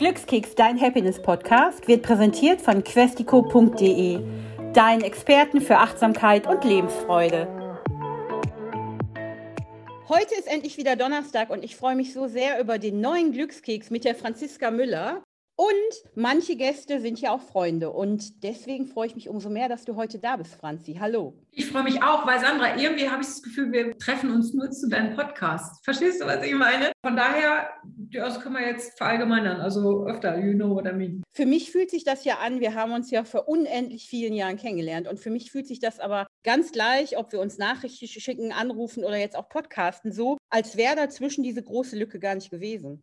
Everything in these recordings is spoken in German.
Glückskeks, dein Happiness-Podcast, wird präsentiert von questico.de, deinen Experten für Achtsamkeit und Lebensfreude. Heute ist endlich wieder Donnerstag und ich freue mich so sehr über den neuen Glückskeks mit der Franziska Müller. Und manche Gäste sind ja auch Freunde. Und deswegen freue ich mich umso mehr, dass du heute da bist, Franzi. Hallo. Ich freue mich auch, weil Sandra, irgendwie habe ich das Gefühl, wir treffen uns nur zu deinem Podcast. Verstehst du, was ich meine? Von daher, das können wir jetzt verallgemeinern. Also öfter, you know what I mean. Für mich fühlt sich das ja an, wir haben uns ja vor unendlich vielen Jahren kennengelernt. Und für mich fühlt sich das aber ganz gleich, ob wir uns Nachrichten schicken, anrufen oder jetzt auch podcasten, so, als wäre dazwischen diese große Lücke gar nicht gewesen.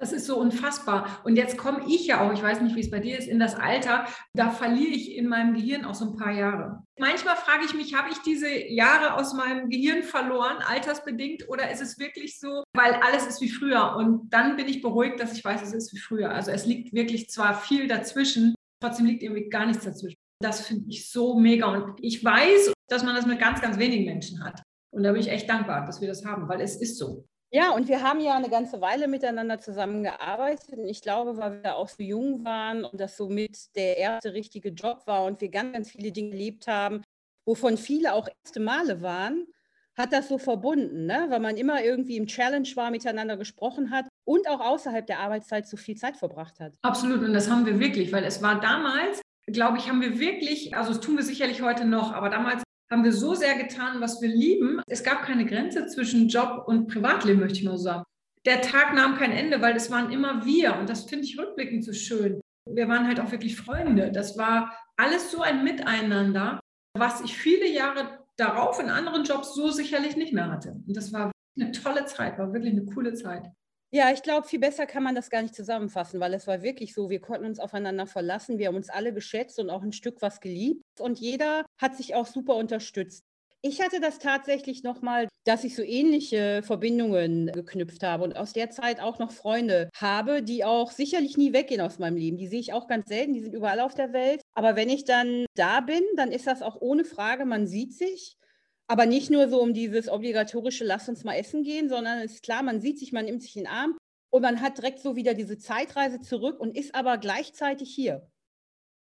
Das ist so unfassbar. Und jetzt komme ich ja auch, ich weiß nicht, wie es bei dir ist, in das Alter, da verliere ich in meinem Gehirn auch so ein paar Jahre. Manchmal frage ich mich, habe ich diese Jahre aus meinem Gehirn verloren, altersbedingt, oder ist es wirklich so, weil alles ist wie früher? Und dann bin ich beruhigt, dass ich weiß, es ist wie früher. Also es liegt wirklich zwar viel dazwischen, trotzdem liegt irgendwie gar nichts dazwischen. Das finde ich so mega. Und ich weiß, dass man das mit ganz, ganz wenigen Menschen hat. Und da bin ich echt dankbar, dass wir das haben, weil es ist so. Ja, und wir haben ja eine ganze Weile miteinander zusammengearbeitet. Und ich glaube, weil wir auch so jung waren und das somit der erste richtige Job war und wir ganz, ganz viele Dinge erlebt haben, wovon viele auch erste Male waren, hat das so verbunden, ne? weil man immer irgendwie im Challenge war, miteinander gesprochen hat und auch außerhalb der Arbeitszeit so viel Zeit verbracht hat. Absolut, und das haben wir wirklich, weil es war damals, glaube ich, haben wir wirklich, also das tun wir sicherlich heute noch, aber damals haben wir so sehr getan, was wir lieben. Es gab keine Grenze zwischen Job und Privatleben, möchte ich mal sagen. Der Tag nahm kein Ende, weil es waren immer wir. Und das finde ich rückblickend so schön. Wir waren halt auch wirklich Freunde. Das war alles so ein Miteinander, was ich viele Jahre darauf in anderen Jobs so sicherlich nicht mehr hatte. Und das war eine tolle Zeit, war wirklich eine coole Zeit. Ja, ich glaube, viel besser kann man das gar nicht zusammenfassen, weil es war wirklich so, wir konnten uns aufeinander verlassen, wir haben uns alle geschätzt und auch ein Stück was geliebt und jeder hat sich auch super unterstützt. Ich hatte das tatsächlich nochmal, dass ich so ähnliche Verbindungen geknüpft habe und aus der Zeit auch noch Freunde habe, die auch sicherlich nie weggehen aus meinem Leben. Die sehe ich auch ganz selten, die sind überall auf der Welt. Aber wenn ich dann da bin, dann ist das auch ohne Frage, man sieht sich. Aber nicht nur so um dieses obligatorische Lass uns mal essen gehen, sondern es ist klar, man sieht sich, man nimmt sich in den Arm und man hat direkt so wieder diese Zeitreise zurück und ist aber gleichzeitig hier.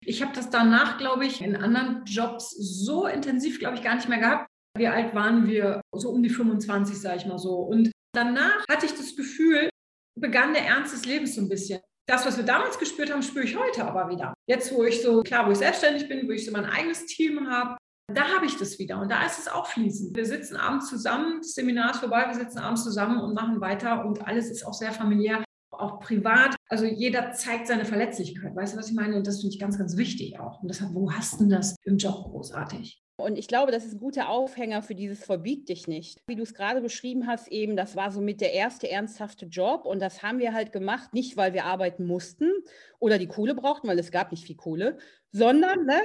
Ich habe das danach, glaube ich, in anderen Jobs so intensiv, glaube ich, gar nicht mehr gehabt. Wie alt waren wir? So um die 25, sage ich mal so. Und danach hatte ich das Gefühl, begann der Ernst des Lebens so ein bisschen. Das, was wir damals gespürt haben, spüre ich heute aber wieder. Jetzt, wo ich so, klar, wo ich selbstständig bin, wo ich so mein eigenes Team habe, da habe ich das wieder und da ist es auch fließend. Wir sitzen abends zusammen, das Seminar ist vorbei, wir sitzen abends zusammen und machen weiter und alles ist auch sehr familiär, auch privat. Also jeder zeigt seine Verletzlichkeit. Weißt du, was ich meine? Und das finde ich ganz, ganz wichtig auch. Und deshalb, wo hast du das im Job großartig? Und ich glaube, das ist ein guter Aufhänger für dieses Verbieg dich nicht. Wie du es gerade beschrieben hast, eben, das war so mit der erste ernsthafte Job. Und das haben wir halt gemacht, nicht weil wir arbeiten mussten oder die Kohle brauchten, weil es gab nicht viel Kohle, sondern ne,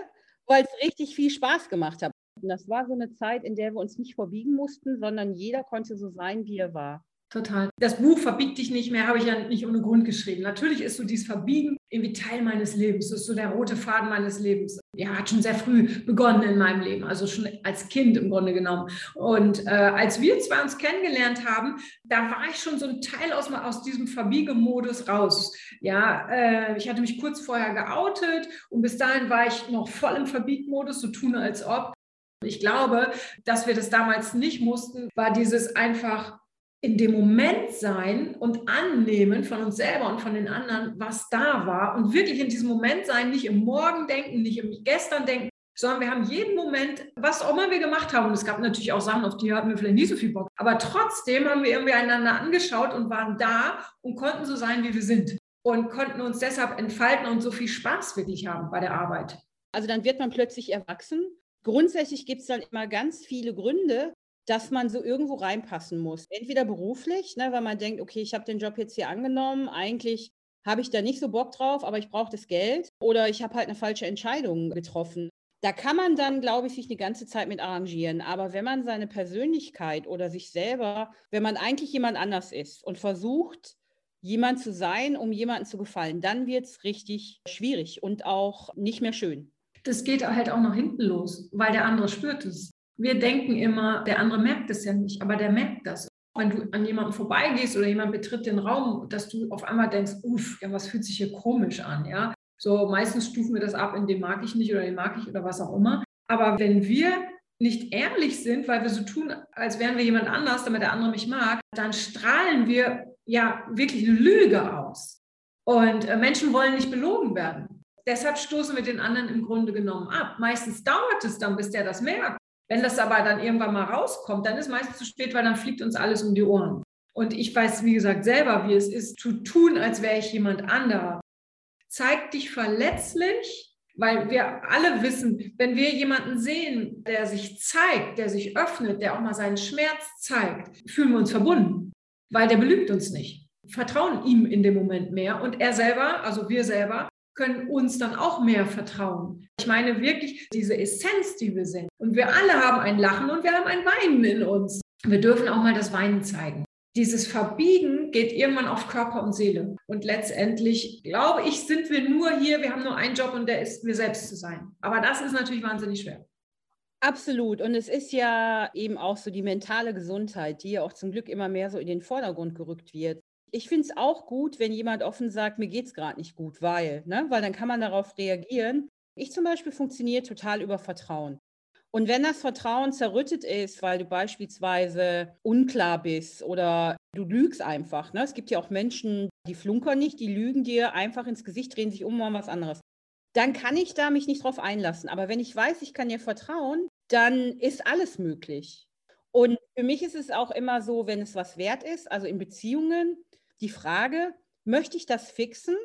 weil es richtig viel Spaß gemacht hat. Und das war so eine Zeit, in der wir uns nicht verbiegen mussten, sondern jeder konnte so sein, wie er war. Total. Das Buch Verbieg dich nicht mehr habe ich ja nicht ohne Grund geschrieben. Natürlich ist so dieses Verbiegen irgendwie Teil meines Lebens. Das ist so der rote Faden meines Lebens. Ja, hat schon sehr früh begonnen in meinem Leben, also schon als Kind im Grunde genommen. Und äh, als wir zwei uns kennengelernt haben, da war ich schon so ein Teil aus, aus diesem Verbiegemodus raus. Ja, äh, ich hatte mich kurz vorher geoutet und bis dahin war ich noch voll im Verbiegmodus, so tun als ob. Ich glaube, dass wir das damals nicht mussten, war dieses einfach in dem Moment sein und annehmen von uns selber und von den anderen, was da war und wirklich in diesem Moment sein, nicht im Morgen denken, nicht im Gestern denken, sondern wir haben jeden Moment, was auch immer wir gemacht haben, und es gab natürlich auch Sachen, auf die hatten wir vielleicht nie so viel Bock, aber trotzdem haben wir irgendwie einander angeschaut und waren da und konnten so sein, wie wir sind und konnten uns deshalb entfalten und so viel Spaß wirklich haben bei der Arbeit. Also dann wird man plötzlich erwachsen. Grundsätzlich gibt es dann immer ganz viele Gründe, dass man so irgendwo reinpassen muss. Entweder beruflich, ne, weil man denkt, okay, ich habe den Job jetzt hier angenommen, eigentlich habe ich da nicht so Bock drauf, aber ich brauche das Geld oder ich habe halt eine falsche Entscheidung getroffen. Da kann man dann, glaube ich, sich eine ganze Zeit mit arrangieren. Aber wenn man seine Persönlichkeit oder sich selber, wenn man eigentlich jemand anders ist und versucht, jemand zu sein, um jemanden zu gefallen, dann wird es richtig schwierig und auch nicht mehr schön. Das geht halt auch nach hinten los, weil der andere spürt es. Wir denken immer, der andere merkt es ja nicht, aber der merkt das. wenn du an jemanden vorbeigehst oder jemand betritt den Raum, dass du auf einmal denkst, uff, ja, was fühlt sich hier komisch an, ja. So meistens stufen wir das ab in dem mag ich nicht oder den mag ich oder was auch immer. Aber wenn wir nicht ehrlich sind, weil wir so tun, als wären wir jemand anders, damit der andere mich mag, dann strahlen wir ja wirklich eine Lüge aus. Und äh, Menschen wollen nicht belogen werden. Deshalb stoßen wir den anderen im Grunde genommen ab. Meistens dauert es dann, bis der das merkt. Wenn das aber dann irgendwann mal rauskommt, dann ist meistens zu spät, weil dann fliegt uns alles um die Ohren. Und ich weiß, wie gesagt, selber, wie es ist, zu tun, als wäre ich jemand anderer. Zeig dich verletzlich, weil wir alle wissen, wenn wir jemanden sehen, der sich zeigt, der sich öffnet, der auch mal seinen Schmerz zeigt, fühlen wir uns verbunden, weil der belügt uns nicht. Vertrauen ihm in dem Moment mehr und er selber, also wir selber, können uns dann auch mehr vertrauen. Ich meine wirklich diese Essenz, die wir sind. Und wir alle haben ein Lachen und wir haben ein Weinen in uns. Wir dürfen auch mal das Weinen zeigen. Dieses Verbiegen geht irgendwann auf Körper und Seele. Und letztendlich, glaube ich, sind wir nur hier, wir haben nur einen Job und der ist, wir selbst zu sein. Aber das ist natürlich wahnsinnig schwer. Absolut. Und es ist ja eben auch so die mentale Gesundheit, die ja auch zum Glück immer mehr so in den Vordergrund gerückt wird ich finde es auch gut, wenn jemand offen sagt, mir geht es gerade nicht gut, weil, ne? weil dann kann man darauf reagieren. Ich zum Beispiel funktioniere total über Vertrauen. Und wenn das Vertrauen zerrüttet ist, weil du beispielsweise unklar bist oder du lügst einfach, ne? es gibt ja auch Menschen, die flunkern nicht, die lügen dir einfach ins Gesicht, drehen sich um, machen was anderes. Dann kann ich da mich nicht drauf einlassen. Aber wenn ich weiß, ich kann dir vertrauen, dann ist alles möglich. Und für mich ist es auch immer so, wenn es was wert ist, also in Beziehungen, die Frage, möchte ich das fixen?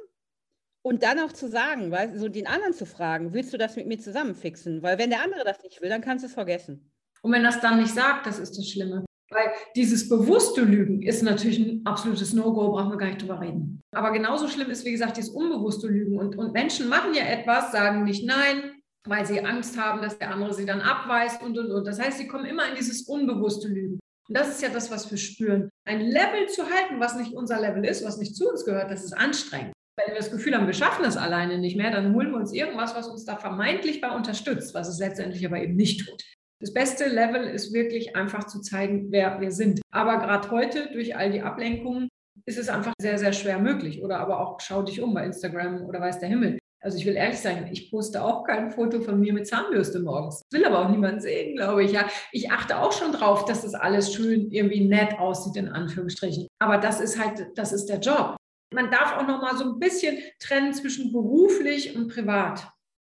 Und dann auch zu sagen, weil so den anderen zu fragen, willst du das mit mir zusammen fixen? Weil wenn der andere das nicht will, dann kannst du es vergessen. Und wenn das dann nicht sagt, das ist das Schlimme. Weil dieses bewusste Lügen ist natürlich ein absolutes No-Go, brauchen wir gar nicht drüber reden. Aber genauso schlimm ist, wie gesagt, dieses unbewusste Lügen. Und, und Menschen machen ja etwas, sagen nicht nein, weil sie Angst haben, dass der andere sie dann abweist und, und, und. Das heißt, sie kommen immer in dieses unbewusste Lügen. Und das ist ja das, was wir spüren. Ein Level zu halten, was nicht unser Level ist, was nicht zu uns gehört, das ist anstrengend. Wenn wir das Gefühl haben, wir schaffen das alleine nicht mehr, dann holen wir uns irgendwas, was uns da vermeintlich bei unterstützt, was es letztendlich aber eben nicht tut. Das beste Level ist wirklich einfach zu zeigen, wer wir sind. Aber gerade heute, durch all die Ablenkungen, ist es einfach sehr, sehr schwer möglich. Oder aber auch schau dich um bei Instagram oder weiß der Himmel. Also ich will ehrlich sein, ich poste auch kein Foto von mir mit Zahnbürste morgens. Will aber auch niemand sehen, glaube ich. Ja, ich achte auch schon drauf, dass das alles schön irgendwie nett aussieht in Anführungsstrichen. Aber das ist halt, das ist der Job. Man darf auch noch mal so ein bisschen trennen zwischen beruflich und privat.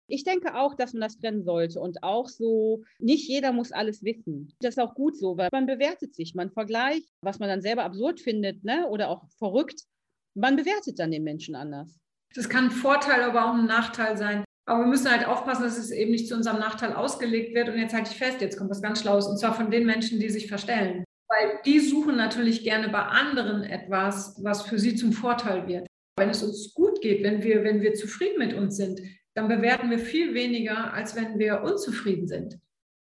Ich denke auch, dass man das trennen sollte und auch so, nicht jeder muss alles wissen. Das ist auch gut so, weil man bewertet sich, man vergleicht, was man dann selber absurd findet ne? oder auch verrückt. Man bewertet dann den Menschen anders. Das kann ein Vorteil, aber auch ein Nachteil sein. Aber wir müssen halt aufpassen, dass es eben nicht zu unserem Nachteil ausgelegt wird. Und jetzt halte ich fest, jetzt kommt was ganz Schlaues, und zwar von den Menschen, die sich verstellen. Weil die suchen natürlich gerne bei anderen etwas, was für sie zum Vorteil wird. Wenn es uns gut geht, wenn wir, wenn wir zufrieden mit uns sind, dann bewerten wir viel weniger, als wenn wir unzufrieden sind.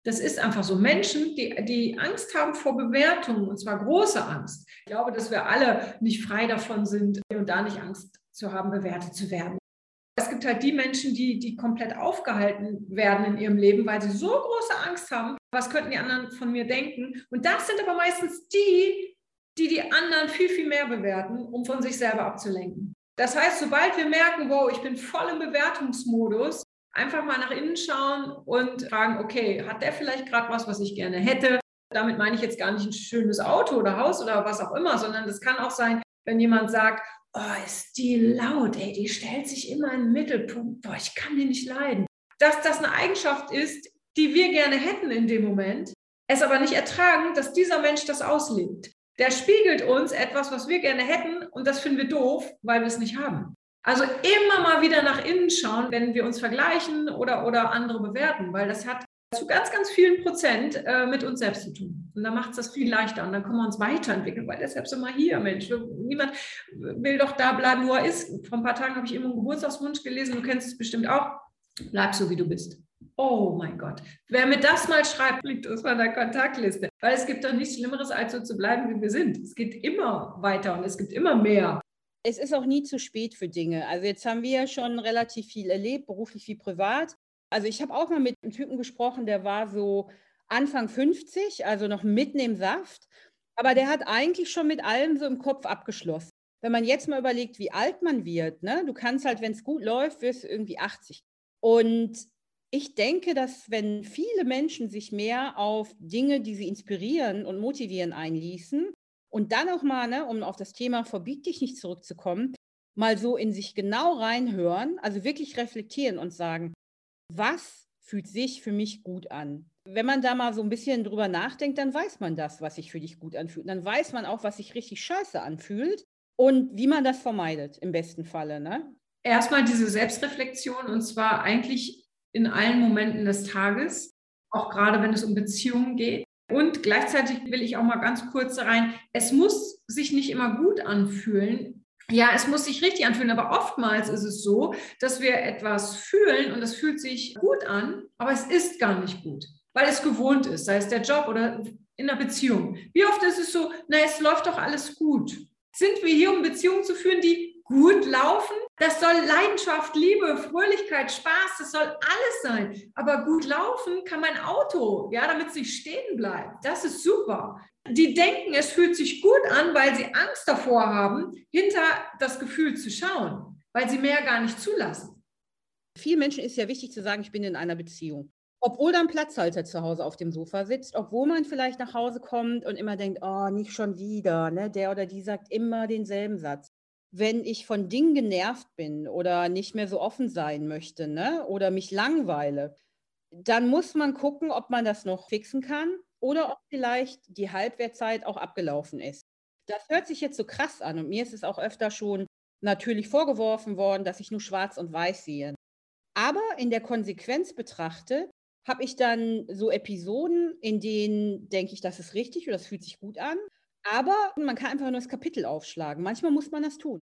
Das ist einfach so. Menschen, die, die Angst haben vor Bewertungen, und zwar große Angst. Ich glaube, dass wir alle nicht frei davon sind und da nicht Angst zu haben, bewertet zu werden. Es gibt halt die Menschen, die, die komplett aufgehalten werden in ihrem Leben, weil sie so große Angst haben, was könnten die anderen von mir denken. Und das sind aber meistens die, die die anderen viel, viel mehr bewerten, um von sich selber abzulenken. Das heißt, sobald wir merken, wow, ich bin voll im Bewertungsmodus, einfach mal nach innen schauen und fragen, okay, hat der vielleicht gerade was, was ich gerne hätte? Damit meine ich jetzt gar nicht ein schönes Auto oder Haus oder was auch immer, sondern das kann auch sein, wenn jemand sagt, oh, ist die laut, ey, die stellt sich immer in den Mittelpunkt, boah, ich kann die nicht leiden. Dass das eine Eigenschaft ist, die wir gerne hätten in dem Moment, es aber nicht ertragen, dass dieser Mensch das auslebt. Der spiegelt uns etwas, was wir gerne hätten und das finden wir doof, weil wir es nicht haben. Also immer mal wieder nach innen schauen, wenn wir uns vergleichen oder, oder andere bewerten, weil das hat zu ganz, ganz vielen Prozent äh, mit uns selbst zu tun. Und dann macht es das viel leichter und dann können wir uns weiterentwickeln, weil deshalb sind wir hier, Mensch. Niemand will doch da bleiben, wo er ist. Vor ein paar Tagen habe ich immer einen Geburtstagswunsch gelesen, du kennst es bestimmt auch. Bleib so, wie du bist. Oh mein Gott. Wer mir das mal schreibt, liegt aus meiner Kontaktliste. Weil es gibt doch nichts Schlimmeres, als so zu bleiben, wie wir sind. Es geht immer weiter und es gibt immer mehr. Es ist auch nie zu spät für Dinge. Also jetzt haben wir ja schon relativ viel erlebt, beruflich wie privat. Also ich habe auch mal mit einem Typen gesprochen, der war so Anfang 50, also noch mitten im Saft. Aber der hat eigentlich schon mit allem so im Kopf abgeschlossen. Wenn man jetzt mal überlegt, wie alt man wird, ne? du kannst halt, wenn es gut läuft, wirst du irgendwie 80. Und ich denke, dass wenn viele Menschen sich mehr auf Dinge, die sie inspirieren und motivieren, einließen und dann auch mal, ne, um auf das Thema verbiet dich nicht zurückzukommen, mal so in sich genau reinhören, also wirklich reflektieren und sagen, was fühlt sich für mich gut an? Wenn man da mal so ein bisschen drüber nachdenkt, dann weiß man das, was sich für dich gut anfühlt. Dann weiß man auch, was sich richtig scheiße anfühlt und wie man das vermeidet, im besten Falle. Ne? Erstmal diese Selbstreflexion und zwar eigentlich in allen Momenten des Tages, auch gerade wenn es um Beziehungen geht. Und gleichzeitig will ich auch mal ganz kurz rein, es muss sich nicht immer gut anfühlen. Ja, es muss sich richtig anfühlen, aber oftmals ist es so, dass wir etwas fühlen und es fühlt sich gut an, aber es ist gar nicht gut, weil es gewohnt ist, sei es der Job oder in der Beziehung. Wie oft ist es so, na, es läuft doch alles gut. Sind wir hier, um Beziehungen zu führen, die gut laufen. Das soll Leidenschaft, Liebe, Fröhlichkeit, Spaß, das soll alles sein. Aber gut laufen kann mein Auto, ja, damit es nicht stehen bleibt. Das ist super. Die denken, es fühlt sich gut an, weil sie Angst davor haben, hinter das Gefühl zu schauen, weil sie mehr gar nicht zulassen. Vielen Menschen ist ja wichtig zu sagen, ich bin in einer Beziehung. Obwohl dann Platzhalter zu Hause auf dem Sofa sitzt, obwohl man vielleicht nach Hause kommt und immer denkt, oh, nicht schon wieder, ne? Der oder die sagt immer denselben Satz wenn ich von Dingen genervt bin oder nicht mehr so offen sein möchte ne? oder mich langweile, dann muss man gucken, ob man das noch fixen kann oder ob vielleicht die Halbwertzeit auch abgelaufen ist. Das hört sich jetzt so krass an und mir ist es auch öfter schon natürlich vorgeworfen worden, dass ich nur schwarz und weiß sehe. Aber in der Konsequenz betrachtet, habe ich dann so Episoden, in denen denke ich, das ist richtig oder das fühlt sich gut an. Aber man kann einfach nur das Kapitel aufschlagen. Manchmal muss man das tun.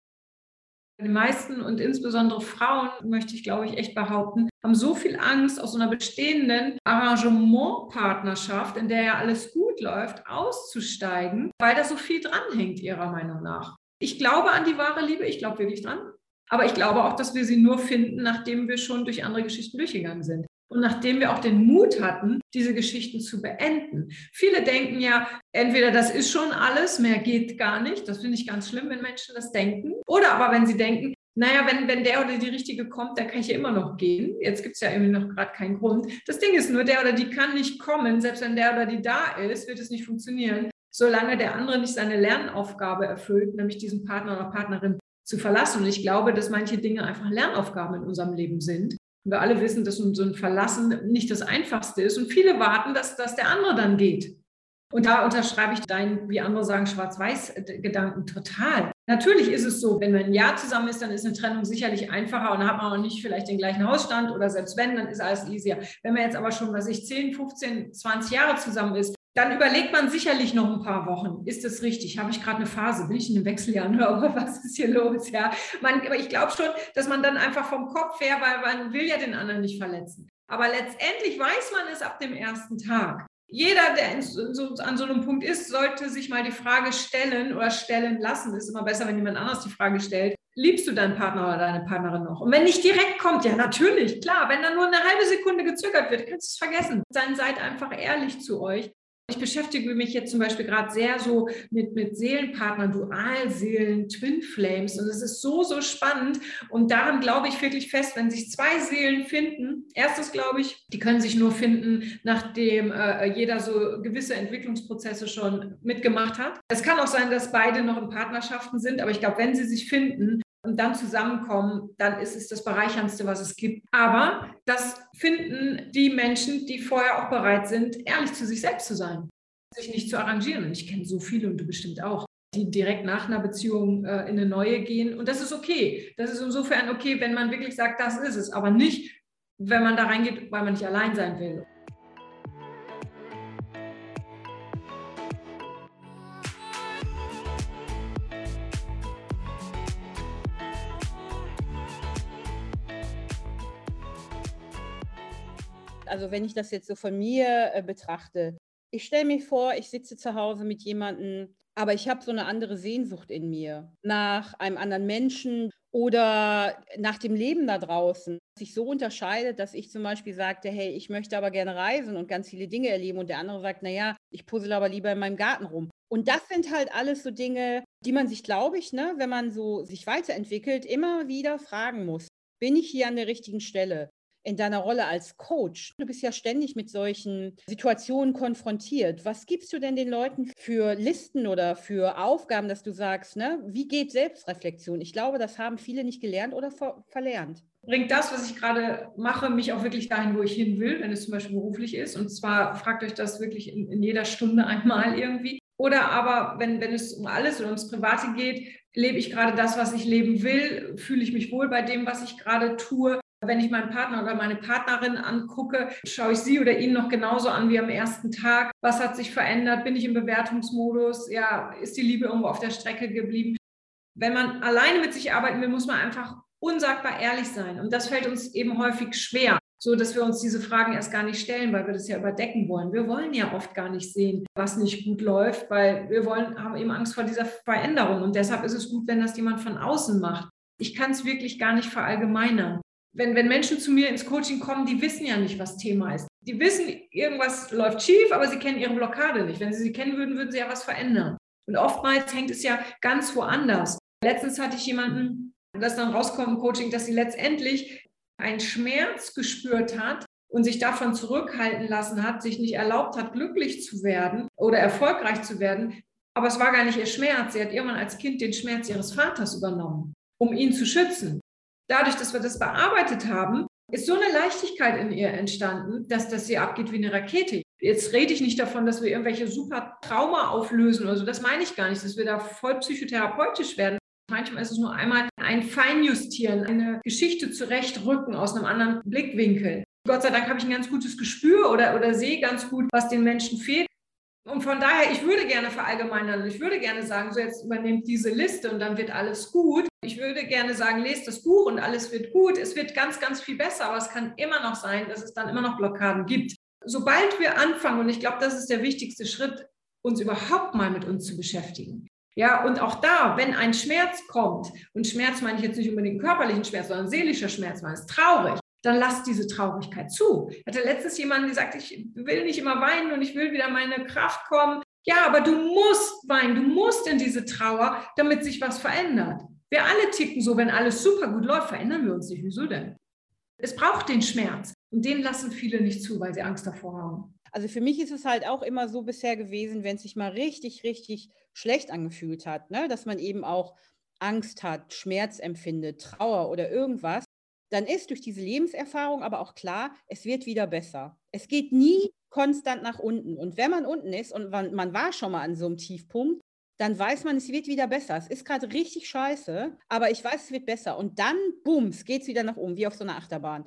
Die meisten und insbesondere Frauen, möchte ich glaube ich echt behaupten, haben so viel Angst, aus so einer bestehenden Arrangementpartnerschaft, in der ja alles gut läuft, auszusteigen, weil da so viel dranhängt, ihrer Meinung nach. Ich glaube an die wahre Liebe, ich glaube wirklich dran. Aber ich glaube auch, dass wir sie nur finden, nachdem wir schon durch andere Geschichten durchgegangen sind. Und nachdem wir auch den Mut hatten, diese Geschichten zu beenden. Viele denken ja, entweder das ist schon alles, mehr geht gar nicht. Das finde ich ganz schlimm, wenn Menschen das denken. Oder aber wenn sie denken, naja, wenn, wenn der oder die Richtige kommt, dann kann ich ja immer noch gehen. Jetzt gibt es ja irgendwie noch gerade keinen Grund. Das Ding ist nur, der oder die kann nicht kommen. Selbst wenn der oder die da ist, wird es nicht funktionieren, solange der andere nicht seine Lernaufgabe erfüllt, nämlich diesen Partner oder Partnerin zu verlassen. Und ich glaube, dass manche Dinge einfach Lernaufgaben in unserem Leben sind. Und wir alle wissen, dass so ein Verlassen nicht das Einfachste ist. Und viele warten, dass, dass der andere dann geht. Und da unterschreibe ich deinen, wie andere sagen, Schwarz-Weiß-Gedanken total. Natürlich ist es so, wenn man ein Jahr zusammen ist, dann ist eine Trennung sicherlich einfacher und dann hat man auch nicht vielleicht den gleichen Hausstand oder selbst wenn, dann ist alles easier. Wenn man jetzt aber schon, was ich, 10, 15, 20 Jahre zusammen ist, dann überlegt man sicherlich noch ein paar Wochen. Ist das richtig? Habe ich gerade eine Phase? Bin ich in einem Wechseljahr? Oder was ist hier los? Ja, man, aber ich glaube schon, dass man dann einfach vom Kopf her, weil man will ja den anderen nicht verletzen. Aber letztendlich weiß man es ab dem ersten Tag. Jeder, der so, an so einem Punkt ist, sollte sich mal die Frage stellen oder stellen lassen. Ist immer besser, wenn jemand anders die Frage stellt. Liebst du deinen Partner oder deine Partnerin noch? Und wenn nicht direkt kommt, ja natürlich, klar. Wenn dann nur eine halbe Sekunde gezögert wird, kannst du es vergessen. Dann seid einfach ehrlich zu euch ich beschäftige mich jetzt zum Beispiel gerade sehr so mit, mit Seelenpartnern, Dualseelen, Twin Flames. Und es ist so, so spannend. Und daran glaube ich wirklich fest, wenn sich zwei Seelen finden, erstens glaube ich, die können sich nur finden, nachdem äh, jeder so gewisse Entwicklungsprozesse schon mitgemacht hat. Es kann auch sein, dass beide noch in Partnerschaften sind, aber ich glaube, wenn sie sich finden, und dann zusammenkommen, dann ist es das Bereicherndste, was es gibt. Aber das finden die Menschen, die vorher auch bereit sind, ehrlich zu sich selbst zu sein, sich nicht zu arrangieren. Und ich kenne so viele und du bestimmt auch, die direkt nach einer Beziehung äh, in eine neue gehen. Und das ist okay. Das ist insofern okay, wenn man wirklich sagt, das ist es, aber nicht, wenn man da reingeht, weil man nicht allein sein will. Also wenn ich das jetzt so von mir äh, betrachte, ich stelle mir vor, ich sitze zu Hause mit jemandem, aber ich habe so eine andere Sehnsucht in mir nach einem anderen Menschen oder nach dem Leben da draußen. Sich so unterscheidet, dass ich zum Beispiel sagte, hey, ich möchte aber gerne reisen und ganz viele Dinge erleben und der andere sagt, naja, ich puzzle aber lieber in meinem Garten rum. Und das sind halt alles so Dinge, die man sich, glaube ich, ne, wenn man so sich weiterentwickelt, immer wieder fragen muss. Bin ich hier an der richtigen Stelle? In deiner Rolle als Coach? Du bist ja ständig mit solchen Situationen konfrontiert. Was gibst du denn den Leuten für Listen oder für Aufgaben, dass du sagst, ne, wie geht Selbstreflexion? Ich glaube, das haben viele nicht gelernt oder ver verlernt. Bringt das, was ich gerade mache, mich auch wirklich dahin, wo ich hin will, wenn es zum Beispiel beruflich ist. Und zwar fragt euch das wirklich in, in jeder Stunde einmal irgendwie. Oder aber, wenn, wenn es um alles oder ums Private geht, lebe ich gerade das, was ich leben will? Fühle ich mich wohl bei dem, was ich gerade tue? Wenn ich meinen Partner oder meine Partnerin angucke, schaue ich sie oder ihn noch genauso an wie am ersten Tag. Was hat sich verändert? Bin ich im Bewertungsmodus? Ja, ist die Liebe irgendwo auf der Strecke geblieben? Wenn man alleine mit sich arbeiten will, muss man einfach unsagbar ehrlich sein. Und das fällt uns eben häufig schwer, so dass wir uns diese Fragen erst gar nicht stellen, weil wir das ja überdecken wollen. Wir wollen ja oft gar nicht sehen, was nicht gut läuft, weil wir wollen, haben eben Angst vor dieser Veränderung. Und deshalb ist es gut, wenn das jemand von außen macht. Ich kann es wirklich gar nicht verallgemeinern wenn, wenn Menschen zu mir ins Coaching kommen, die wissen ja nicht, was Thema ist. Die wissen, irgendwas läuft schief, aber sie kennen ihre Blockade nicht. Wenn sie sie kennen würden, würden sie ja was verändern. Und oftmals hängt es ja ganz woanders. Letztens hatte ich jemanden, das dann rauskommt im Coaching, dass sie letztendlich einen Schmerz gespürt hat und sich davon zurückhalten lassen hat, sich nicht erlaubt hat, glücklich zu werden oder erfolgreich zu werden. Aber es war gar nicht ihr Schmerz. Sie hat irgendwann als Kind den Schmerz ihres Vaters übernommen, um ihn zu schützen dadurch, dass wir das bearbeitet haben, ist so eine Leichtigkeit in ihr entstanden, dass das sie abgeht wie eine Rakete. Jetzt rede ich nicht davon, dass wir irgendwelche super Trauma auflösen oder so. Das meine ich gar nicht, dass wir da voll psychotherapeutisch werden. Manchmal ist es nur einmal ein Feinjustieren, eine Geschichte zurechtrücken aus einem anderen Blickwinkel. Gott sei Dank habe ich ein ganz gutes Gespür oder, oder sehe ganz gut, was den Menschen fehlt. Und von daher, ich würde gerne verallgemeinern. Ich würde gerne sagen, so jetzt übernehmt diese Liste und dann wird alles gut. Ich würde gerne sagen, lest das Buch und alles wird gut. Es wird ganz, ganz viel besser, aber es kann immer noch sein, dass es dann immer noch Blockaden gibt. Sobald wir anfangen, und ich glaube, das ist der wichtigste Schritt, uns überhaupt mal mit uns zu beschäftigen. Ja, und auch da, wenn ein Schmerz kommt, und Schmerz meine ich jetzt nicht unbedingt körperlichen Schmerz, sondern seelischer Schmerz, man ist traurig, dann lass diese Traurigkeit zu. Ich hatte letztens jemanden gesagt, ich will nicht immer weinen und ich will wieder meine Kraft kommen. Ja, aber du musst weinen, du musst in diese Trauer, damit sich was verändert. Wir alle ticken so, wenn alles super gut läuft, verändern wir uns nicht. Wieso denn? Es braucht den Schmerz und den lassen viele nicht zu, weil sie Angst davor haben. Also für mich ist es halt auch immer so bisher gewesen, wenn es sich mal richtig, richtig schlecht angefühlt hat, ne? dass man eben auch Angst hat, Schmerz empfindet, Trauer oder irgendwas, dann ist durch diese Lebenserfahrung aber auch klar, es wird wieder besser. Es geht nie konstant nach unten. Und wenn man unten ist und man, man war schon mal an so einem Tiefpunkt, dann weiß man, es wird wieder besser. Es ist gerade richtig scheiße, aber ich weiß, es wird besser. Und dann, bums, geht es wieder nach oben, wie auf so einer Achterbahn.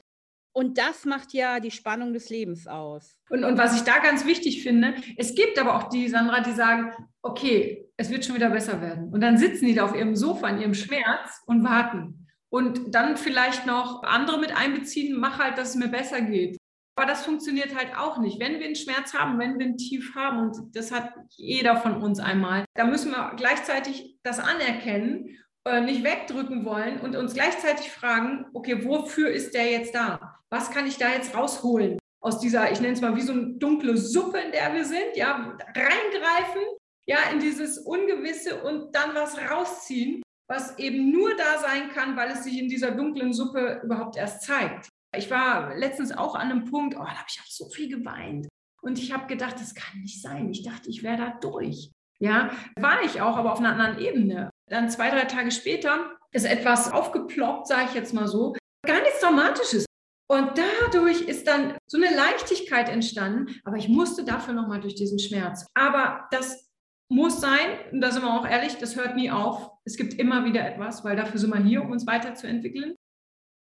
Und das macht ja die Spannung des Lebens aus. Und, und was ich da ganz wichtig finde, es gibt aber auch die, Sandra, die sagen, okay, es wird schon wieder besser werden. Und dann sitzen die da auf ihrem Sofa in ihrem Schmerz und warten und dann vielleicht noch andere mit einbeziehen, mach halt, dass es mir besser geht. Aber das funktioniert halt auch nicht. Wenn wir einen Schmerz haben, wenn wir ein Tief haben, und das hat jeder von uns einmal, da müssen wir gleichzeitig das anerkennen, äh, nicht wegdrücken wollen und uns gleichzeitig fragen, okay, wofür ist der jetzt da? Was kann ich da jetzt rausholen? Aus dieser, ich nenne es mal wie so eine dunkle Suppe, in der wir sind, ja, reingreifen, ja, in dieses Ungewisse und dann was rausziehen was eben nur da sein kann, weil es sich in dieser dunklen Suppe überhaupt erst zeigt. Ich war letztens auch an einem Punkt, oh, da habe ich auch so viel geweint. Und ich habe gedacht, das kann nicht sein. Ich dachte, ich wäre da durch. Ja, war ich auch, aber auf einer anderen Ebene. Dann zwei, drei Tage später ist etwas aufgeploppt, sage ich jetzt mal so. Gar nichts Dramatisches. Und dadurch ist dann so eine Leichtigkeit entstanden. Aber ich musste dafür nochmal durch diesen Schmerz. Aber das muss sein, und da sind wir auch ehrlich, das hört nie auf. Es gibt immer wieder etwas, weil dafür sind wir hier, um uns weiterzuentwickeln.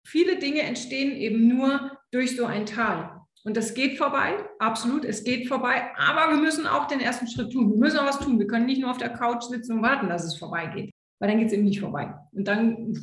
Viele Dinge entstehen eben nur durch so ein Tal. Und das geht vorbei, absolut, es geht vorbei, aber wir müssen auch den ersten Schritt tun. Wir müssen auch was tun. Wir können nicht nur auf der Couch sitzen und warten, dass es vorbeigeht, weil dann geht es eben nicht vorbei. Und dann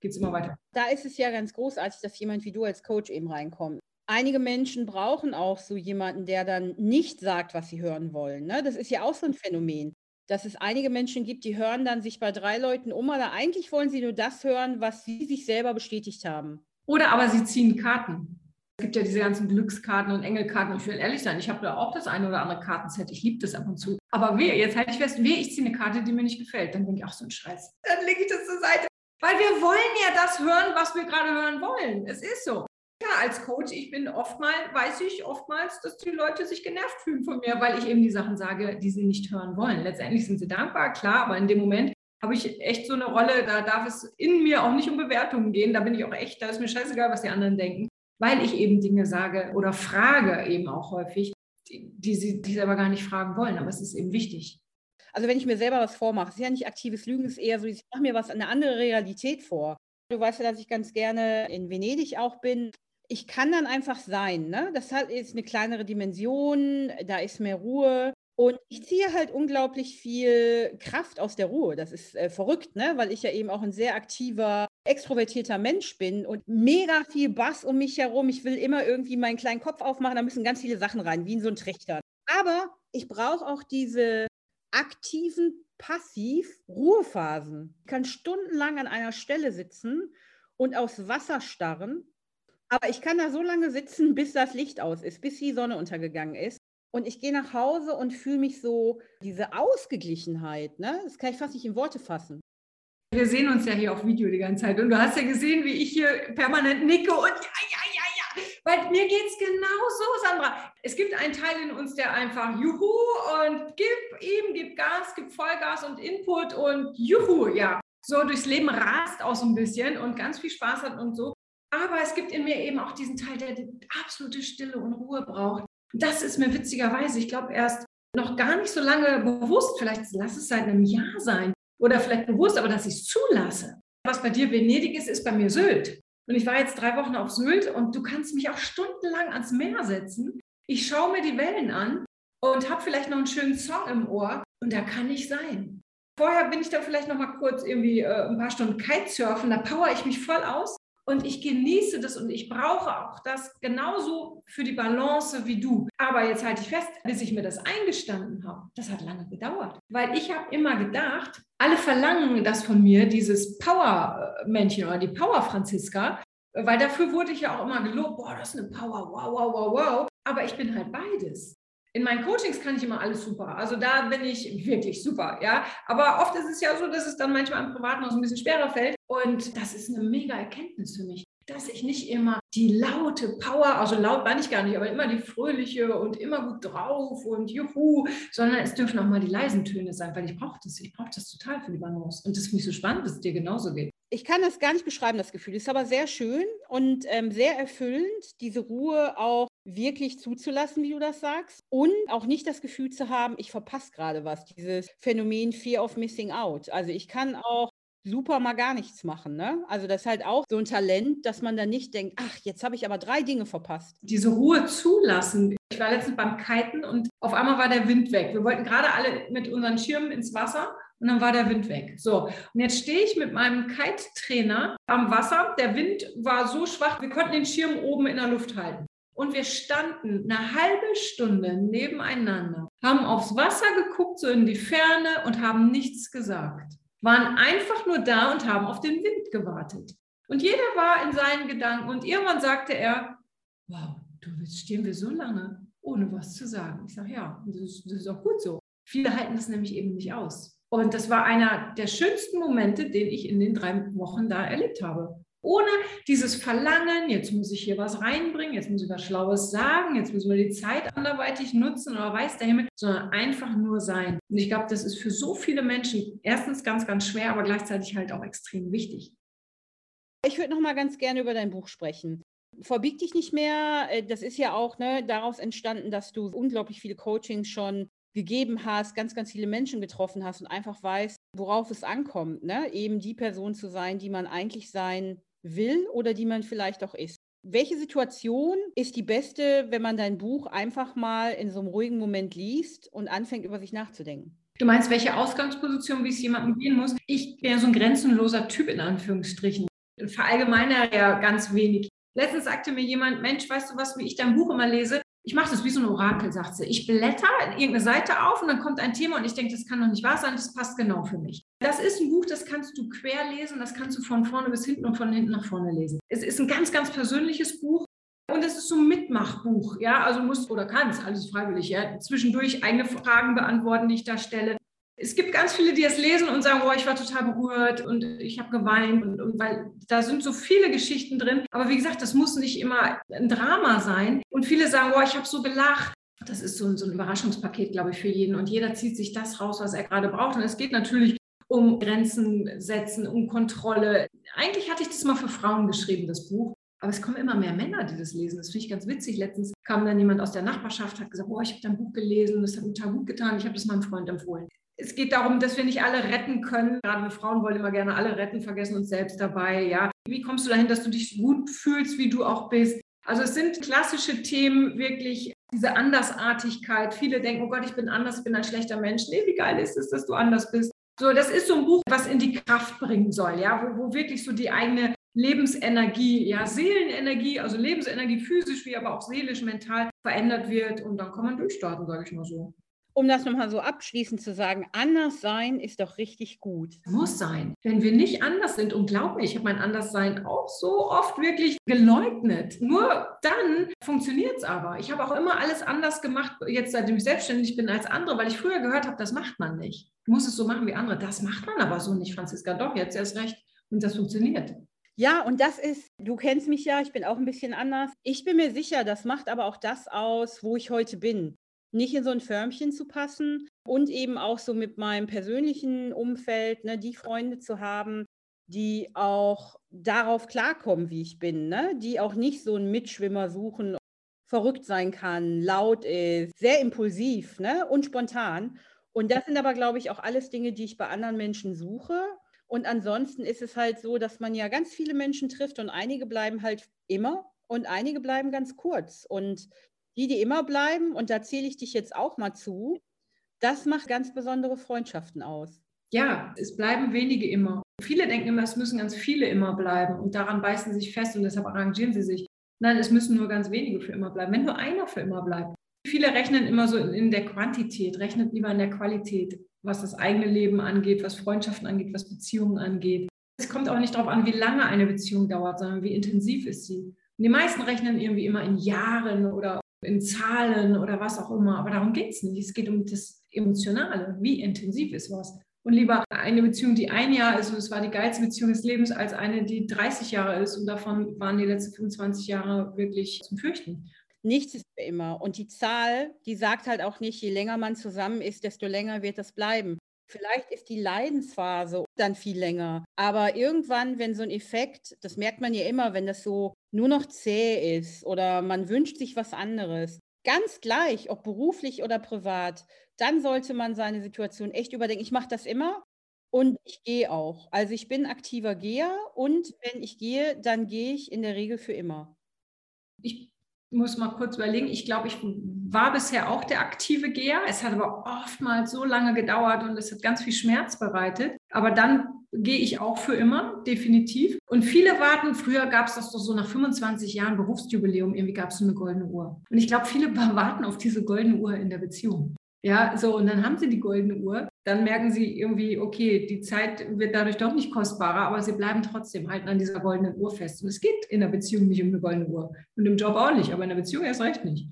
geht es immer weiter. Da ist es ja ganz großartig, dass jemand wie du als Coach eben reinkommt einige Menschen brauchen auch so jemanden, der dann nicht sagt, was sie hören wollen. Ne? Das ist ja auch so ein Phänomen, dass es einige Menschen gibt, die hören dann sich bei drei Leuten um, aber eigentlich wollen sie nur das hören, was sie sich selber bestätigt haben. Oder aber sie ziehen Karten. Es gibt ja diese ganzen Glückskarten und Engelkarten. Ich will ehrlich sein, ich habe da auch das eine oder andere Kartenset. Ich liebe das ab und zu. Aber wehe, jetzt halte ich fest, wehe, ich ziehe eine Karte, die mir nicht gefällt. Dann denke ich, ach, so ein Scheiß. Dann lege ich das zur Seite. Weil wir wollen ja das hören, was wir gerade hören wollen. Es ist so. Ja, als Coach, ich bin oftmals, weiß ich oftmals, dass die Leute sich genervt fühlen von mir, weil ich eben die Sachen sage, die sie nicht hören wollen. Letztendlich sind sie dankbar, klar, aber in dem Moment habe ich echt so eine Rolle, da darf es in mir auch nicht um Bewertungen gehen. Da bin ich auch echt, da ist mir scheißegal, was die anderen denken weil ich eben Dinge sage oder frage eben auch häufig, die, die sie die selber gar nicht fragen wollen. Aber es ist eben wichtig. Also wenn ich mir selber was vormache, ist ja nicht aktives Lügen, ist eher so, ich mache mir was eine andere Realität vor. Du weißt ja, dass ich ganz gerne in Venedig auch bin. Ich kann dann einfach sein. Ne? Das ist eine kleinere Dimension, da ist mehr Ruhe. Und ich ziehe halt unglaublich viel Kraft aus der Ruhe. Das ist äh, verrückt, ne? weil ich ja eben auch ein sehr aktiver, extrovertierter Mensch bin und mega viel Bass um mich herum. Ich will immer irgendwie meinen kleinen Kopf aufmachen, da müssen ganz viele Sachen rein, wie in so ein Trichter. Aber ich brauche auch diese aktiven, passiv Ruhephasen. Ich kann stundenlang an einer Stelle sitzen und aufs Wasser starren. Aber ich kann da so lange sitzen, bis das Licht aus ist, bis die Sonne untergegangen ist. Und ich gehe nach Hause und fühle mich so, diese Ausgeglichenheit, ne? das kann ich fast nicht in Worte fassen. Wir sehen uns ja hier auf Video die ganze Zeit und du hast ja gesehen, wie ich hier permanent nicke und ja, ja, ja, ja, weil mir geht es genauso, Sandra. Es gibt einen Teil in uns, der einfach Juhu und gib ihm, gib Gas, gib Vollgas und Input und Juhu, ja, so durchs Leben rast auch so ein bisschen und ganz viel Spaß hat und so. Aber es gibt in mir eben auch diesen Teil, der die absolute Stille und Ruhe braucht. Das ist mir witzigerweise, ich glaube, erst noch gar nicht so lange bewusst, vielleicht lass es seit einem Jahr sein oder vielleicht bewusst, aber dass ich es zulasse. Was bei dir Venedig ist, ist bei mir Sylt. Und ich war jetzt drei Wochen auf Sylt und du kannst mich auch stundenlang ans Meer setzen. Ich schaue mir die Wellen an und habe vielleicht noch einen schönen Song im Ohr und da kann ich sein. Vorher bin ich dann vielleicht noch mal kurz irgendwie äh, ein paar Stunden Kitesurfen, da power ich mich voll aus und ich genieße das und ich brauche auch das genauso für die Balance wie du. Aber jetzt halte ich fest, bis ich mir das eingestanden habe, das hat lange gedauert. Weil ich habe immer gedacht, alle verlangen das von mir, dieses Power-Männchen oder die Power-Franziska. Weil dafür wurde ich ja auch immer gelobt, boah, das ist eine Power, wow, wow, wow, wow. Aber ich bin halt beides. In meinen Coachings kann ich immer alles super. Also da bin ich wirklich super, ja. Aber oft ist es ja so, dass es dann manchmal im Privaten noch so ein bisschen schwerer fällt. Und das ist eine mega Erkenntnis für mich, dass ich nicht immer die laute Power, also laut meine ich gar nicht, aber immer die fröhliche und immer gut drauf und juhu, sondern es dürfen auch mal die leisen Töne sein, weil ich brauche das. Ich brauche das total für die Balance. Und das finde ich so spannend, dass es dir genauso geht. Ich kann das gar nicht beschreiben, das Gefühl. Ist aber sehr schön und ähm, sehr erfüllend, diese Ruhe auch wirklich zuzulassen, wie du das sagst. Und auch nicht das Gefühl zu haben, ich verpasse gerade was. Dieses Phänomen Fear of Missing Out. Also ich kann auch super mal gar nichts machen. Ne? Also das ist halt auch so ein Talent, dass man dann nicht denkt, ach, jetzt habe ich aber drei Dinge verpasst. Diese Ruhe zulassen. Ich war letztens beim Kiten und auf einmal war der Wind weg. Wir wollten gerade alle mit unseren Schirmen ins Wasser und dann war der Wind weg. So, und jetzt stehe ich mit meinem Kite-Trainer am Wasser. Der Wind war so schwach, wir konnten den Schirm oben in der Luft halten. Und wir standen eine halbe Stunde nebeneinander, haben aufs Wasser geguckt, so in die Ferne und haben nichts gesagt waren einfach nur da und haben auf den Wind gewartet. Und jeder war in seinen Gedanken und irgendwann sagte er, wow, du stehen wir so lange, ohne was zu sagen. Ich sage, ja, das ist, das ist auch gut so. Viele halten das nämlich eben nicht aus. Und das war einer der schönsten Momente, den ich in den drei Wochen da erlebt habe. Ohne dieses Verlangen, jetzt muss ich hier was reinbringen, jetzt muss ich was Schlaues sagen, jetzt müssen wir die Zeit anderweitig nutzen oder weiß der Himmel, sondern einfach nur sein. Und ich glaube, das ist für so viele Menschen erstens ganz, ganz schwer, aber gleichzeitig halt auch extrem wichtig. Ich würde noch mal ganz gerne über dein Buch sprechen. Verbieg dich nicht mehr. Äh, das ist ja auch ne, daraus entstanden, dass du unglaublich viele Coachings schon gegeben hast, ganz, ganz viele Menschen getroffen hast und einfach weißt, worauf es ankommt, ne? eben die Person zu sein, die man eigentlich sein will oder die man vielleicht auch ist. Welche Situation ist die beste, wenn man dein Buch einfach mal in so einem ruhigen Moment liest und anfängt, über sich nachzudenken? Du meinst, welche Ausgangsposition, wie es jemandem gehen muss? Ich bin ja so ein grenzenloser Typ in Anführungsstrichen. Verallgemeiner ja ganz wenig. Letztens sagte mir jemand, Mensch, weißt du was, wie ich dein Buch immer lese? Ich mache das wie so ein Orakel, sagt sie. Ich blätter irgendeine Seite auf und dann kommt ein Thema und ich denke, das kann doch nicht wahr sein, das passt genau für mich. Das ist ein Buch, das kannst du quer lesen, das kannst du von vorne bis hinten und von hinten nach vorne lesen. Es ist ein ganz, ganz persönliches Buch. Und es ist so ein Mitmachbuch, ja, also musst oder kannst, alles freiwillig, ja, zwischendurch eigene Fragen beantworten, die ich da stelle. Es gibt ganz viele, die es lesen und sagen, oh, ich war total berührt und ich habe geweint und, und weil da sind so viele Geschichten drin. Aber wie gesagt, das muss nicht immer ein Drama sein. Und viele sagen, oh, ich habe so gelacht. Das ist so ein, so ein Überraschungspaket, glaube ich, für jeden. Und jeder zieht sich das raus, was er gerade braucht. Und es geht natürlich um Grenzen setzen, um Kontrolle. Eigentlich hatte ich das mal für Frauen geschrieben, das Buch. Aber es kommen immer mehr Männer, die das lesen. Das finde ich ganz witzig. Letztens kam dann jemand aus der Nachbarschaft, hat gesagt, oh, ich habe dein Buch gelesen, das hat mir total gut getan, ich habe das meinem Freund empfohlen. Es geht darum, dass wir nicht alle retten können. Gerade wir Frauen wollen immer gerne alle retten, vergessen uns selbst dabei. Ja, wie kommst du dahin, dass du dich gut fühlst, wie du auch bist? Also es sind klassische Themen, wirklich diese Andersartigkeit. Viele denken, oh Gott, ich bin anders, ich bin ein schlechter Mensch. Nee, wie geil ist es, dass du anders bist? So, das ist so ein Buch, was in die Kraft bringen soll, ja, wo, wo wirklich so die eigene Lebensenergie, ja, Seelenenergie, also Lebensenergie physisch wie aber auch seelisch, mental verändert wird und dann kann man durchstarten, sage ich mal so. Um das nochmal so abschließend zu sagen, anders sein ist doch richtig gut. Muss sein. Wenn wir nicht anders sind, und glaub mir, ich habe mein Anderssein auch so oft wirklich geleugnet. Nur dann funktioniert es aber. Ich habe auch immer alles anders gemacht, jetzt seitdem ich selbstständig bin, als andere, weil ich früher gehört habe, das macht man nicht. Du musst es so machen wie andere. Das macht man aber so nicht, Franziska. Doch, jetzt erst recht. Und das funktioniert. Ja, und das ist, du kennst mich ja, ich bin auch ein bisschen anders. Ich bin mir sicher, das macht aber auch das aus, wo ich heute bin. Nicht in so ein Förmchen zu passen und eben auch so mit meinem persönlichen Umfeld, ne, die Freunde zu haben, die auch darauf klarkommen, wie ich bin, ne? die auch nicht so einen Mitschwimmer suchen, verrückt sein kann, laut ist, sehr impulsiv ne? und spontan. Und das sind aber, glaube ich, auch alles Dinge, die ich bei anderen Menschen suche und ansonsten ist es halt so, dass man ja ganz viele Menschen trifft und einige bleiben halt immer und einige bleiben ganz kurz. Und die, die immer bleiben, und da zähle ich dich jetzt auch mal zu, das macht ganz besondere Freundschaften aus. Ja, es bleiben wenige immer. Viele denken immer, es müssen ganz viele immer bleiben und daran beißen sie sich fest und deshalb arrangieren sie sich. Nein, es müssen nur ganz wenige für immer bleiben. Wenn nur einer für immer bleibt. Viele rechnen immer so in der Quantität, rechnet lieber in der Qualität was das eigene Leben angeht, was Freundschaften angeht, was Beziehungen angeht. Es kommt auch nicht darauf an, wie lange eine Beziehung dauert, sondern wie intensiv ist sie. Und die meisten rechnen irgendwie immer in Jahren oder in Zahlen oder was auch immer. Aber darum geht es nicht. Es geht um das Emotionale. Wie intensiv ist was? Und lieber eine Beziehung, die ein Jahr ist und es war die geilste Beziehung des Lebens, als eine, die 30 Jahre ist und davon waren die letzten 25 Jahre wirklich zum Fürchten. Nichts ist für immer. Und die Zahl, die sagt halt auch nicht, je länger man zusammen ist, desto länger wird das bleiben. Vielleicht ist die Leidensphase dann viel länger. Aber irgendwann, wenn so ein Effekt, das merkt man ja immer, wenn das so nur noch zäh ist oder man wünscht sich was anderes, ganz gleich, ob beruflich oder privat, dann sollte man seine Situation echt überdenken. Ich mache das immer und ich gehe auch. Also ich bin aktiver Geher und wenn ich gehe, dann gehe ich in der Regel für immer. Ich muss mal kurz überlegen. Ich glaube, ich war bisher auch der aktive Geher. Es hat aber oftmals so lange gedauert und es hat ganz viel Schmerz bereitet. Aber dann gehe ich auch für immer, definitiv. Und viele warten, früher gab es das doch so nach 25 Jahren Berufsjubiläum, irgendwie gab es so eine goldene Uhr. Und ich glaube, viele warten auf diese goldene Uhr in der Beziehung. Ja, so, und dann haben sie die goldene Uhr. Dann merken sie irgendwie, okay, die Zeit wird dadurch doch nicht kostbarer, aber sie bleiben trotzdem, halten an dieser goldenen Uhr fest. Und es geht in der Beziehung nicht um eine goldene Uhr. Und im Job auch nicht, aber in der Beziehung erst recht nicht.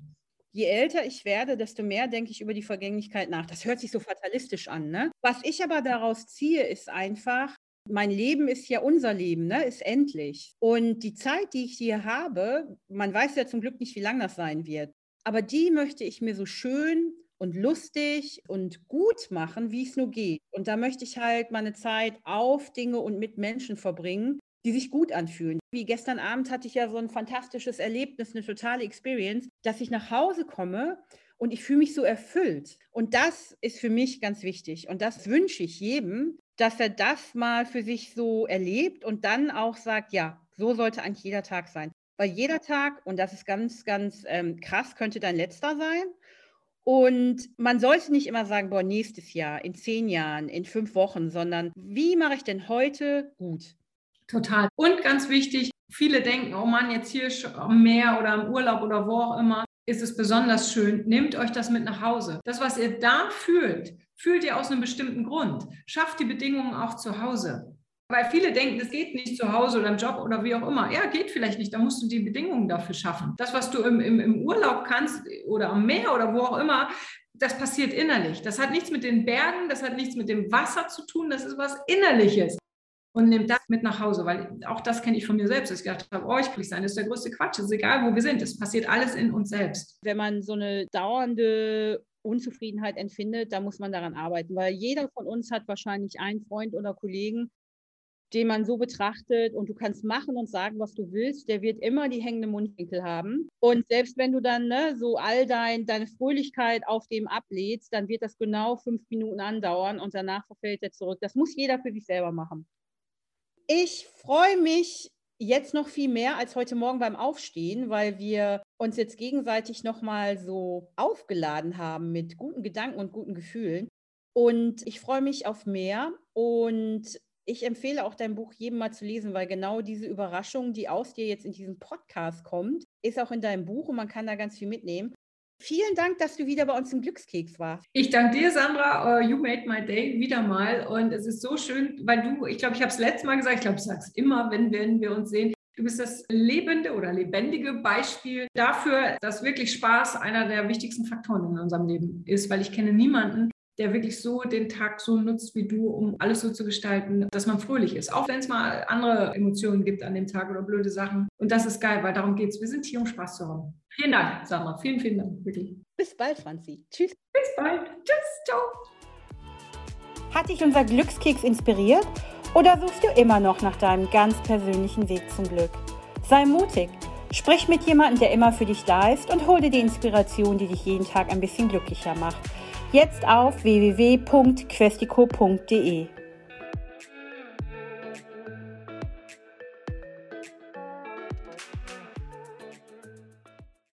Je älter ich werde, desto mehr denke ich über die Vergänglichkeit nach. Das hört sich so fatalistisch an. Ne? Was ich aber daraus ziehe, ist einfach, mein Leben ist ja unser Leben, ne? ist endlich. Und die Zeit, die ich hier habe, man weiß ja zum Glück nicht, wie lang das sein wird, aber die möchte ich mir so schön und lustig und gut machen, wie es nur geht. Und da möchte ich halt meine Zeit auf Dinge und mit Menschen verbringen, die sich gut anfühlen. Wie gestern Abend hatte ich ja so ein fantastisches Erlebnis, eine totale Experience, dass ich nach Hause komme und ich fühle mich so erfüllt. Und das ist für mich ganz wichtig. Und das wünsche ich jedem, dass er das mal für sich so erlebt und dann auch sagt, ja, so sollte eigentlich jeder Tag sein. Weil jeder Tag, und das ist ganz, ganz ähm, krass, könnte dein letzter sein. Und man sollte nicht immer sagen, boah, nächstes Jahr, in zehn Jahren, in fünf Wochen, sondern wie mache ich denn heute gut? Total. Und ganz wichtig, viele denken, oh Mann, jetzt hier am Meer oder im Urlaub oder wo auch immer, ist es besonders schön. Nehmt euch das mit nach Hause. Das, was ihr da fühlt, fühlt ihr aus einem bestimmten Grund. Schafft die Bedingungen auch zu Hause. Weil viele denken, es geht nicht zu Hause oder im Job oder wie auch immer. Ja, geht vielleicht nicht. Da musst du die Bedingungen dafür schaffen. Das, was du im, im, im Urlaub kannst oder am Meer oder wo auch immer, das passiert innerlich. Das hat nichts mit den Bergen, das hat nichts mit dem Wasser zu tun, das ist was Innerliches. Und nimm das mit nach Hause, weil auch das kenne ich von mir selbst, dass ich gedacht habe, oh, ich will sein, das ist der größte Quatsch, es ist egal, wo wir sind, es passiert alles in uns selbst. Wenn man so eine dauernde Unzufriedenheit empfindet, da muss man daran arbeiten, weil jeder von uns hat wahrscheinlich einen Freund oder Kollegen, den man so betrachtet und du kannst machen und sagen, was du willst, der wird immer die hängenden Mundwinkel haben. Und selbst wenn du dann ne, so all dein, deine Fröhlichkeit auf dem ablädst, dann wird das genau fünf Minuten andauern und danach verfällt er zurück. Das muss jeder für sich selber machen. Ich freue mich jetzt noch viel mehr als heute Morgen beim Aufstehen, weil wir uns jetzt gegenseitig nochmal so aufgeladen haben mit guten Gedanken und guten Gefühlen. Und ich freue mich auf mehr und ich empfehle auch dein Buch jedem mal zu lesen, weil genau diese Überraschung, die aus dir jetzt in diesem Podcast kommt, ist auch in deinem Buch und man kann da ganz viel mitnehmen. Vielen Dank, dass du wieder bei uns im Glückskeks warst. Ich danke dir, Sandra. Uh, you made my day wieder mal. Und es ist so schön, weil du, ich glaube, ich habe es letztes Mal gesagt, ich glaube, sage es immer, wenn, wenn wir uns sehen. Du bist das lebende oder lebendige Beispiel dafür, dass wirklich Spaß einer der wichtigsten Faktoren in unserem Leben ist, weil ich kenne niemanden, der wirklich so den Tag so nutzt wie du, um alles so zu gestalten, dass man fröhlich ist. Auch wenn es mal andere Emotionen gibt an dem Tag oder blöde Sachen. Und das ist geil, weil darum geht es. Wir sind hier, um Spaß zu haben. Vielen Dank, Sandra. Vielen, vielen Dank. Wirklich. Bis bald, Franzi. Tschüss. Bis bald. Tschüss. Ciao. Hat dich unser Glückskeks inspiriert? Oder suchst du immer noch nach deinem ganz persönlichen Weg zum Glück? Sei mutig. Sprich mit jemandem, der immer für dich da ist und hol dir die Inspiration, die dich jeden Tag ein bisschen glücklicher macht. Jetzt auf www.questico.de.